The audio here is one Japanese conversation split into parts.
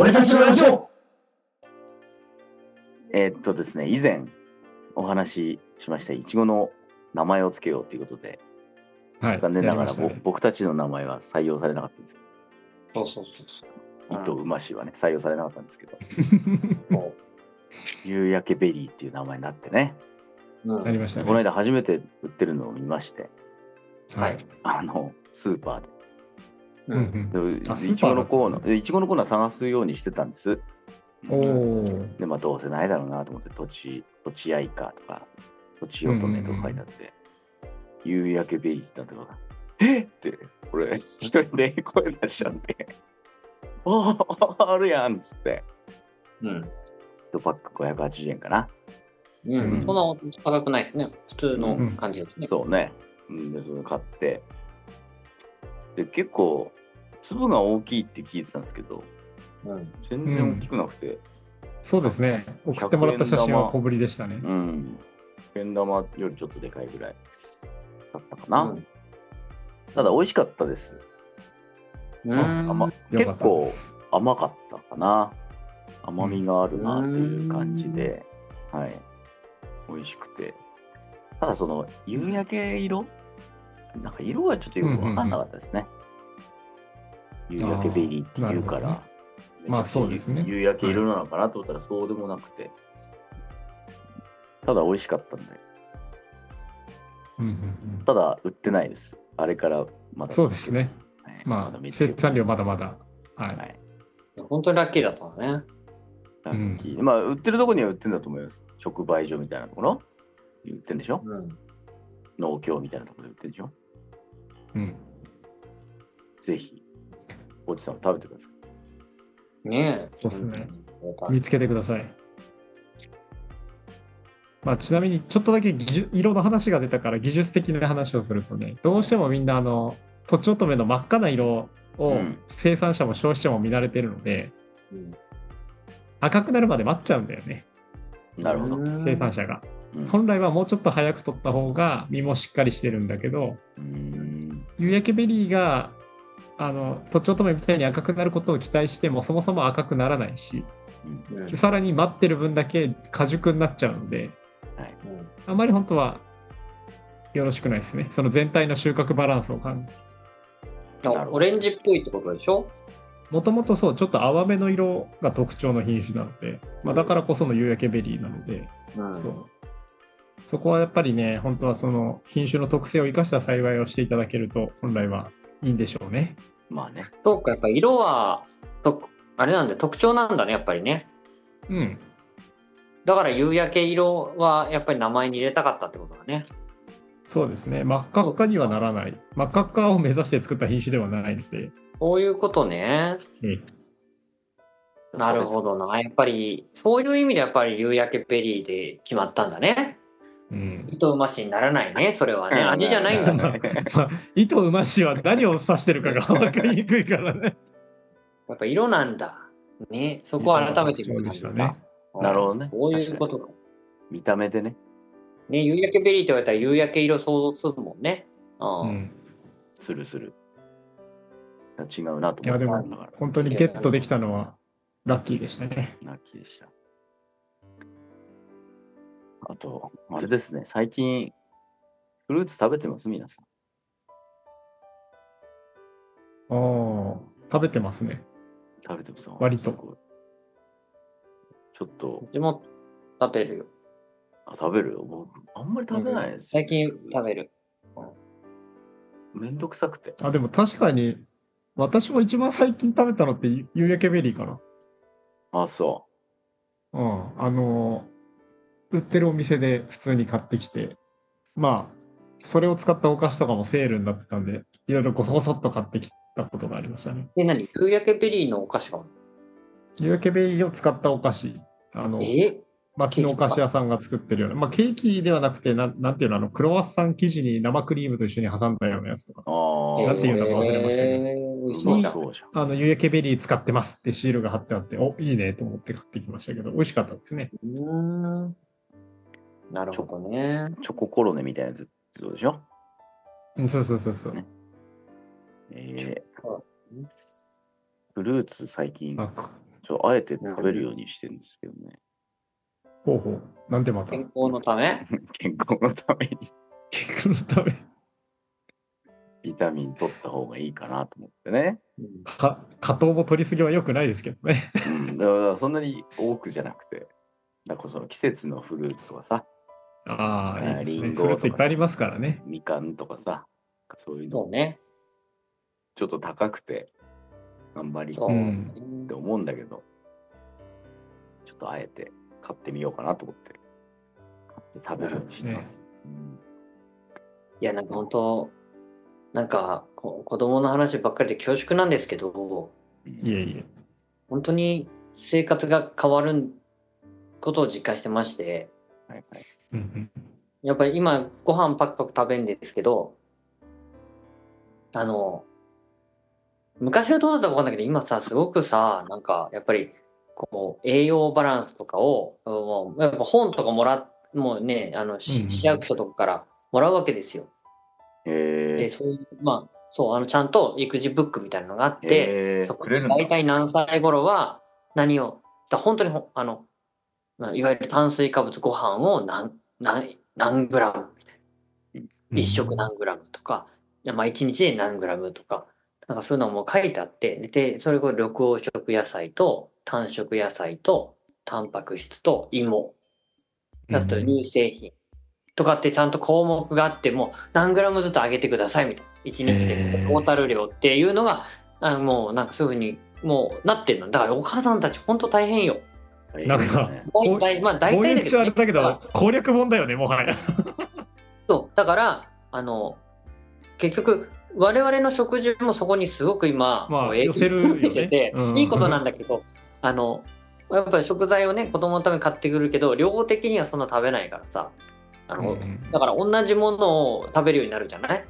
俺たちのラジオえーっとですね、以前お話ししました、いちごの名前をつけようということで、はい。残念ながら、やりましたねぼ僕たちの名前は採用されなかったんです。そうそうそう糸うましはね、採用されなかったんですけど、そう。夕焼けベリーっていう名前になってね、うんやりましたこのね。間初めて売ってるのを見まして、はい。あの、スーパーで。ううんんでいあスーちごのコーナー、いちごのコーナー探すようにしてたんです。うん。おお。で、まあ、どうせないだろうなと思って、とち、とちあいかとか、とちおとめとか書いてあって、夕焼けベリーって言ったんだから、えっって、これ、一人で声出しちゃって、ああ、あるやんっつって、うん。1パック580円かな。うん。そんな高くないですね。普通の感じですね。そうね。うん、で、それ買って、で、結構、粒が大きいって聞いてたんですけど、うん。全然大きくなくて、そうですね。送ってもらった写真は小ぶりでしたね。うん。けん玉よりちょっとでかいぐらいだったかな。うんただ美味しかったです。うん甘結構甘かったかな。甘みがあるなという感じで、はい。美味しくて。ただその夕焼け色？なんか色はちょっとよくわかんなかったですね。夕焼けベリーって言うから。あーなるまあそうですね夕焼け色なのかなと思ったらそうでもなくて。ただ美味しかったんで。うんうんうんただ売ってないです。あれからまだ。そうですね。はい。まあだ見、つけて生産量まだまだ。は。はいい。本当にラッキーだったんだね。ラッキーまあ、売ってるとこには売ってるんだと思います。直売所みたいなところ？売ってるんでしょ？うん。農協みたいなところで売ってるでしょ？うん。ぜひ、おじさんも食べてください。ねえ。そうっすねうん。見つけてください。まあ、ちなみにちょっとだけ技術色の話が出たから技術的な話をするとねどうしてもみんなあのとちおとめの真っ赤な色をうん生産者も消費者も見慣れてるので、うん赤くなるまで待っちゃうんだよねなるほど。生産者が。ん本来はもうちょっと早く取った方が実もしっかりしてるんだけどうーん夕焼けベリーがあのとちおとめみたいに赤くなることを期待してもそもそも赤くならないしうさらに待ってる分だけ過熟になっちゃうのではい。うんあまり本当はよろしくないですね。その全体の収穫バランスを考えオレンジっぽいってことでしょ？もともとそうちょっと淡めの色が特徴の品種なので、まあ、だからこその夕焼けベリーなので、うん。そう。そこはやっぱりね本当はその品種の特性を生かした栽培をしていただけると本来はいいんでしょうね。まあね。そうか、やっぱ色は、とあれなんだよ、特徴なんだね、やっぱりね。うんだから夕焼け色はやっぱり名前に入れたかったってことだね。そうですね真っ赤っかにはならない真っ赤っかを目指して作った品種ではないので、そういうことね。えなるほどな。やっぱり、そういう意味でやっぱり夕焼けベリーで決まったんだね。うん糸うましにならないね、それはね。うん味じゃないんだまね。あ まあ糸うましは何を指してるかが分かりにくいからね。やっぱ色なんだ。ね、そこは改めてそうでしたね。なるほどねこういうことか。見た目でね、ね、夕焼けベリーって言われたら夕焼け色想像するもんね。うん。うんするする。違うなといやでも本当にゲットできたのはラッキーでしたね。ラッキーでした。あと、あれですね、最近、フルーツ食べてます？皆さん。ああ、食べてますね。食べてます割とちょっとう、ちも食べるよ。あ食べるよ。僕、あんまり食べないですよ。最近食べる。めんどくさくて。あ、でも確かに、私も一番最近食べたのって夕焼けベリーかな。あ、そうん。あの、売ってるお店で普通に買ってきて、まあ、それを使ったお菓子とかもセールになってたんで、いろいろごそごそっと買ってきたことがありましたね。で、何？夕焼けベリーのお菓子が夕焼けベリーを使ったお菓子。あの、え？町のお菓子屋さんが作ってるような、まあ、ケーキではなくて、なんなんていうの、あの、クロワッサン生地に生クリームと一緒に挟んだようなやつとか、う。ああ。なんていうのか忘れましたけどえーそうそうじゃん。あの、夕焼けベリー使ってますってシールが貼ってあって、お、いいねと思って買ってきましたけど、美味しかったですね。うーん。なるほどね。チョココロネみたいなやつってことでしょう？ん、そうそうそうそう。ねえー、フルーツ最近ちょあえて食べるようにしてるんですけどね。ほうほう。なんでまた？健康のため？健康のために 健康のため。ビタミン取った方がいいかなと思ってね。か加糖も取りすぎは良くないですけどね。うん、だからそんなに多くじゃなくて、なんかその季節のフルーツとかさ、ああ、いいですね。リンゴフルーツいっぱいありますからね。みかんとかさ、そういうのそうね。ちょっと高くて、あんまりって思うんだけど、ちょっとあえて買ってみようかなと思って、買って食べるようにしてます。うんいや、なんか本当、なんかこ子供の話ばっかりで恐縮なんですけど、いえいえ。本当に生活が変わることを実感してまして、はいはいやっぱり今ご飯パクパク食べるんですけど、あの、昔はどうだったかわかんないけど、今さ、すごくさ、なんかやっぱりこう栄養バランスとかを、もうやっぱ本とかもらっ、もうね、あの、市役所とかからもらうわけですよ。で、えそういう、まあ、そう、あの、ちゃんと育児ブックみたいなのがあっー、て、えーそこ。大体何歳頃は何を、だ本当にほあの、まあ、いわゆる炭水化物ご飯を何、何、何グラムみたいな。一食何グラムとか、まあ一日で何グラムとか、なんかそういうのも書いてあって、で、でそれこそ緑黄色野菜と単色野菜とタンパク質と芋、あと乳製品とかってちゃんと項目があっても何グラムずつ上げてくださいみたいな。一日でトータル量っていうのが、あのもうなんかそういうふうにもうなってるの。だからお母さんたち本当大変よ。えーなんかね大体、まあ大体だけど、いう口はあれだけど、攻略本だよね、もはや。そう。だから、あの、結局、我々の食事もそこにすごく今、まあ寄せるよね。うん。いいことなんだけど、あの、やっぱり食材をね、子供のために買ってくるけど、量的にはそんな食べないからさ、あの、だから同じものを食べるようになるじゃない？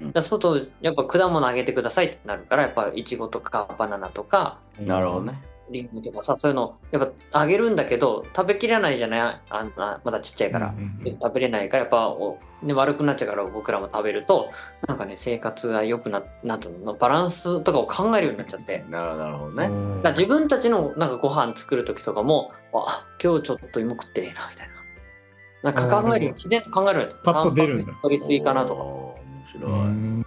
うん。だから外、やっぱ果物あげてくださいってなるから、やっぱいちごとかバナナとか、なるほどね。リンゴとかさ、そういうの、やっぱあげるんだけど、食べきれないじゃない？あんな、まだちっちゃいから。うんで食べれないからやっぱお、ね、悪くなっちゃうから僕らも食べるとなんかね生活が良くななんていうの？バランスとかを考えるようになっちゃって。なるほど、ね。自分たちのなんかご飯作る時とかもあ今日ちょっと芋食ってねえなみたいな。なんか考えるあー自然と考えるようになっちゃったパッと出るんだ。取りすぎかなとか。面白い。うん。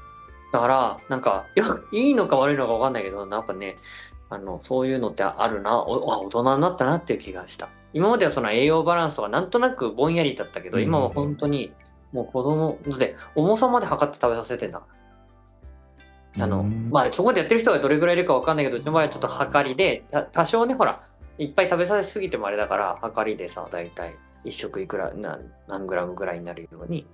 だからなんかよいいのか悪いのか分かんないけどなんかねあのそういうのってあるなおあ大人になったなっていう気がした。今まではその栄養バランスとかなんとなくぼんやりだったけど、うん今は本当にもう子供だって重さまで測って食べさせてんだ。からあの、うん。まあそこまでやってる人がどれぐらいいるか分かんないけどうちの場合はちょっと測りでた多少ねほらいっぱい食べさせすぎてもあれだから測りでさ大体一食いくらな何グラムぐらいになるように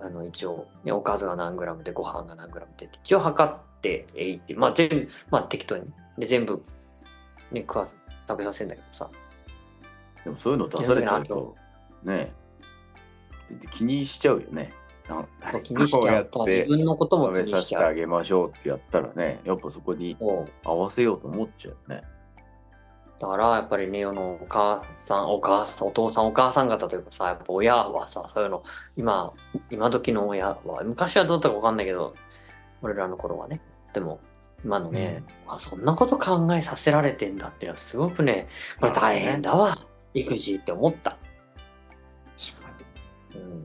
あの一応、ね、おかずが何グラムでご飯が何グラムでって一応測っていってまあ全部まあ適当にで全部ね食わ食べさせるんだけどさ。でもそういうの出されちゃうと、ね。で気にしちゃうよね。なんそう気にしちゃう。自て分のことも気にしちゃう。せてあげましょうってやったらね、やっぱそこに合わせようと思っちゃうよね。だからやっぱりね、世のお母さん、お母さん、お父さん、お母さん方というかさ、やっぱ親はさ、そういうの、今、今時の親は、昔はどうだったかわかんないけど、俺らの頃はね、でも、今のね、あ、そんなこと考えさせられてんだっていうのはすごくね、これ大変だわ、育児って思った。確かうん。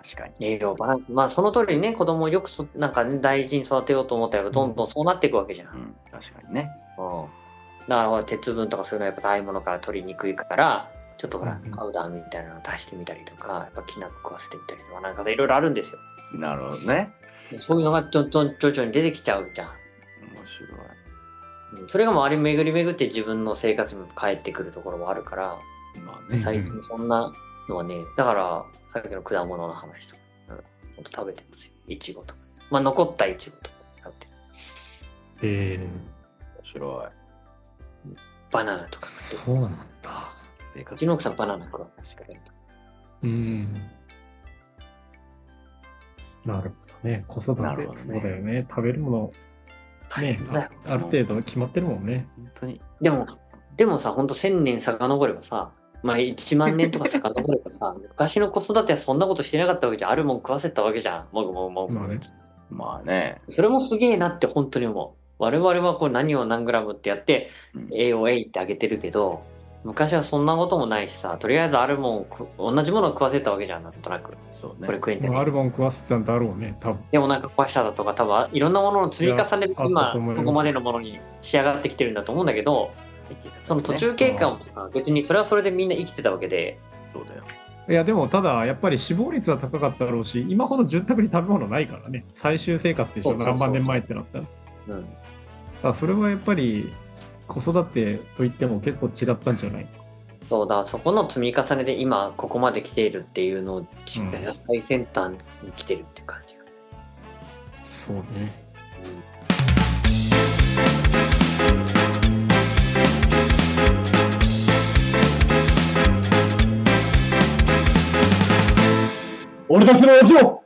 確かに。栄養バランス。まあ、その通りにね、子供をよくそ、なんかね、大事に育てようと思ったら、どんどんそうなっていくわけじゃん。うん、確かにね。うんだから鉄分とかそういうのはやっぱ食べ物から取りにくいからちょっとほらパウダーみたいなの足してみたりとかやっぱきな粉食わせてみたりとかなんかいろいろあるんですよなるほどね。そういうのがどんどん徐々に出てきちゃうじゃん面白い。うんそれが周り巡り巡って自分の生活にも返ってくるところもあるからまあね。うん最近そんなのはねだからさっきの果物の話とか、うん、ほんと食べてますよいちごとかまあ残ったいちごとか食べてえ面白い。バナナとかそうなんだ。生活うちの奥さんバナナ食う確かに。うん。なるほどね。子育て、なるほどねそうだよね。食べるもの、ねあある程度決まってるもんね。本当に。でも、でもさ、ほんと1000年遡ればさ、まあ1万年とか遡ればさ、昔の子育てはそんなことしてなかったわけじゃん。あるもん食わせたわけじゃん。もぐもぐもぐ。まあね。まあね。それもすげえなって本当に思う。我々はこれ何を何グラムってやって、うん栄養 A ってあげてるけど、昔はそんなこともないしさ、とりあえずあるもん同じものを食わせたわけじゃん、なんとなく。そうねこれ。食えんじゃねまあアルバム食わせてたんだろうね、多分。で、お腹壊しただとか、多分いろんなものの積み重ねで今、ここまでのものに仕上がってきてるんだと思うんだけど、その途中経過もさ別にそれはそれでみんな生きてたわけで、そうだよ。いや、でもただ、やっぱり死亡率は高かったろうし、今ほど潤沢に食べ物ないからね。最終生活でしょ、何万年前ってなったら。だうん、それはやっぱり、子育てといっても結構違ったんじゃない？そうだ、そこの積み重ねで今ここまで来ているっていうのを、うん最先端に来てるって感じがそうね。俺たちの味を